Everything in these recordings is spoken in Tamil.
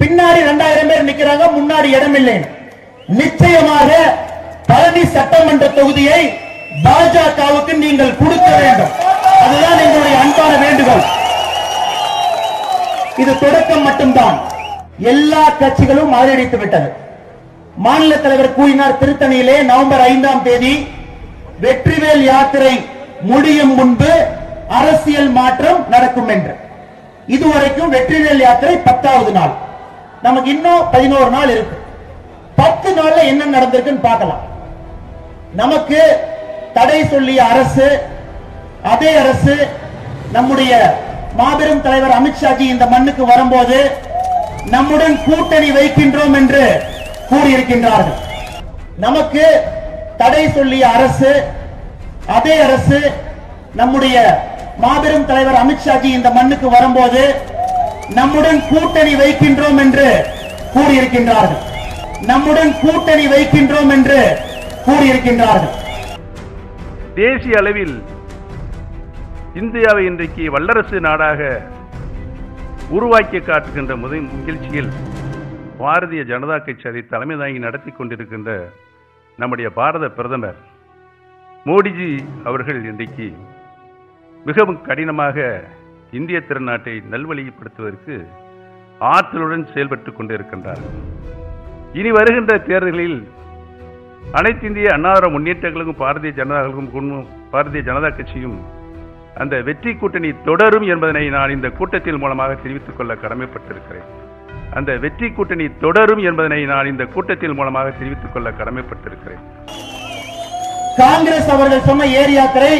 பின்னாடி இரண்டாயிரம் பேர் நிக்கிறாங்க முன்னாடி இடம் இல்லை நிச்சயமாக பழனி சட்டமன்ற தொகுதியை பாஜகவுக்கு நீங்கள் கொடுக்க வேண்டும். அதுதான் எங்களுடைய அன்பான வேண்டுகோள். இது தொடக்கம் மட்டும்தான். எல்லா கட்சிகளும் ஆதரித்து விட்டது. மாநில தலைவர் கூறினார் திருத்தணியிலே நவம்பர் ஐந்தாம் தேதி வெற்றிவேல் யாத்திரை முடியும் முன்பு அரசியல் மாற்றம் நடக்கும் என்று. இதுவரைக்கும் வெற்றிவேல் யாத்திரை பத்தாவது நாள். நமக்கு இன்னும் பதினோரு நாள் இருக்கு. பத்து நாள்ல என்ன நடந்திருக்குன்னு பார்க்கலாம். நமக்கு தடை சொல்லிய அரசு அதே அரசு நம்முடைய மாபெரும் தலைவர் அமித்ஷாஜி இந்த மண்ணுக்கு வரும்போது நம்முடன் கூட்டணி வைக்கின்றோம் என்று கூறியிருக்கின்றார்கள். நமக்கு தடை சொல்லிய அரசு அதே அரசு நம்முடைய மாபெரும் தலைவர் அமித்ஷாஜி இந்த மண்ணுக்கு வரும்போது நம்முடன் கூட்டணி வைக்கின்றோம் என்று கூறியிருக்கின்றார்கள். நம்முடன் கூட்டணி வைக்கின்றோம் என்று கூறியிருக்கின்றார்கள். தேசிய அளவில் இந்தியாவை இன்றைக்கு வல்லரசு நாடாக உருவாக்கி காட்டுகின்ற முதல் நிகழ்ச்சியில் பாரதிய ஜனதா கட்சி அதை தலைமை தாங்கி நடத்தி கொண்டிருக்கின்ற நம்முடைய பாரத பிரதமர் மோடிஜி அவர்கள் இன்றைக்கு மிகவும் கடினமாக இந்திய திருநாட்டை நல்வழிப்படுத்துவதற்கு ஆற்றலுடன் செயல்பட்டுக் கொண்டிருக்கின்றார். இனி வருகின்ற தேர்தல்களில் அனைத்து இந்திய அன்னார முன்னேற்றங்களுக்கும் பாரதிய ஜனதாவுக்கும் பாரதிய ஜனதா கட்சியும் அந்த வெற்றி கூட்டணி தொடரும் என்பதனை நான் இந்த கூட்டத்தில் மூலமாக தெரிவித்துக் கொள்ள கடமைப்பட்டிருக்கிறேன். அந்த வெற்றி கூட்டணி தொடரும் என்பதனை நான் இந்த கூட்டத்தில் மூலமாக தெரிவித்துக் கொள்ள கடமைப்பட்டிருக்கிறேன். காங்கிரஸ் அவர்கள் சொன்ன ஏரியாக்களை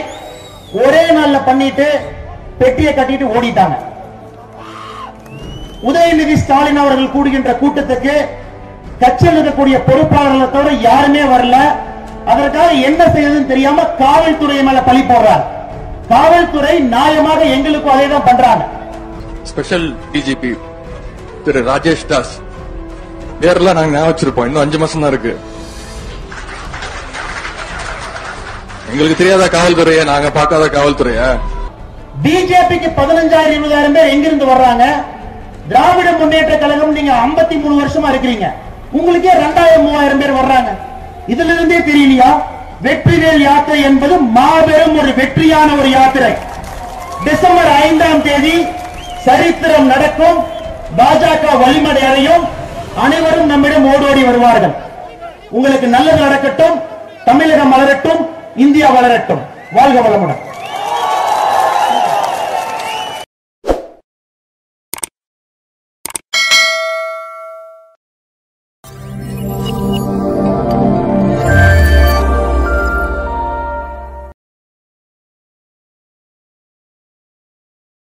ஒரே நாள்ல பண்ணிட்டு பெட்டியை கட்டிட்டு ஓடிட்டாங்க. உதயநிதி ஸ்டாலின் அவர்கள் கூடுகின்ற கூட்டத்துக்கு கட்சியில் இருக்கக்கூடிய பொறுப்பாளர்களை தவிர யாருமே வரல. அதற்காக என்ன செய்யறதுன்னு தெரியாம காவல்துறை மேல பழி போடுறாங்க. காவல்துறை நியாயமாக எங்களுக்கும் அதே தான் பண்றாங்க ஸ்பெஷல் டிஜிபி திரு ராஜேஷ் தாஸ் பேர்லாம் நாங்க ஞாபகம் வச்சிருப்போம். இன்னும் அஞ்சு மாசம் தான் இருக்கு. எங்களுக்கு தெரியாத காவல்துறையை நாங்க பார்க்காத காவல்துறைய. பிஜேபிக்கு பதினஞ்சாயிரம் இருபதாயிரம் பேர் எங்கிருந்து வர்றாங்க? திராவிட முன்னேற்ற கழகம் நீங்க 53 மூணு வருஷமா இருக்கிறீங்க. உங்களுக்கே ரெண்டாயிரம் மூவாயிரம் பேர் வர்றாங்க. இதுல இருந்தே தெரியலையா? வெற்றிவேல் யாத்திரை என்பது மாபெரும் ஒரு வெற்றியான ஒரு யாத்திரை. டிசம்பர் ஐந்தாம் தேதி சரித்திரம் நடக்கும். பாஜக வழிமடையறையும் அனைவரும் நம்மிடம் ஓடோடி வருவார்கள். உங்களுக்கு நல்லது நடக்கட்டும். தமிழகம் மலரட்டும். இந்தியா வளரட்டும். வாழ்க வளமுடன்.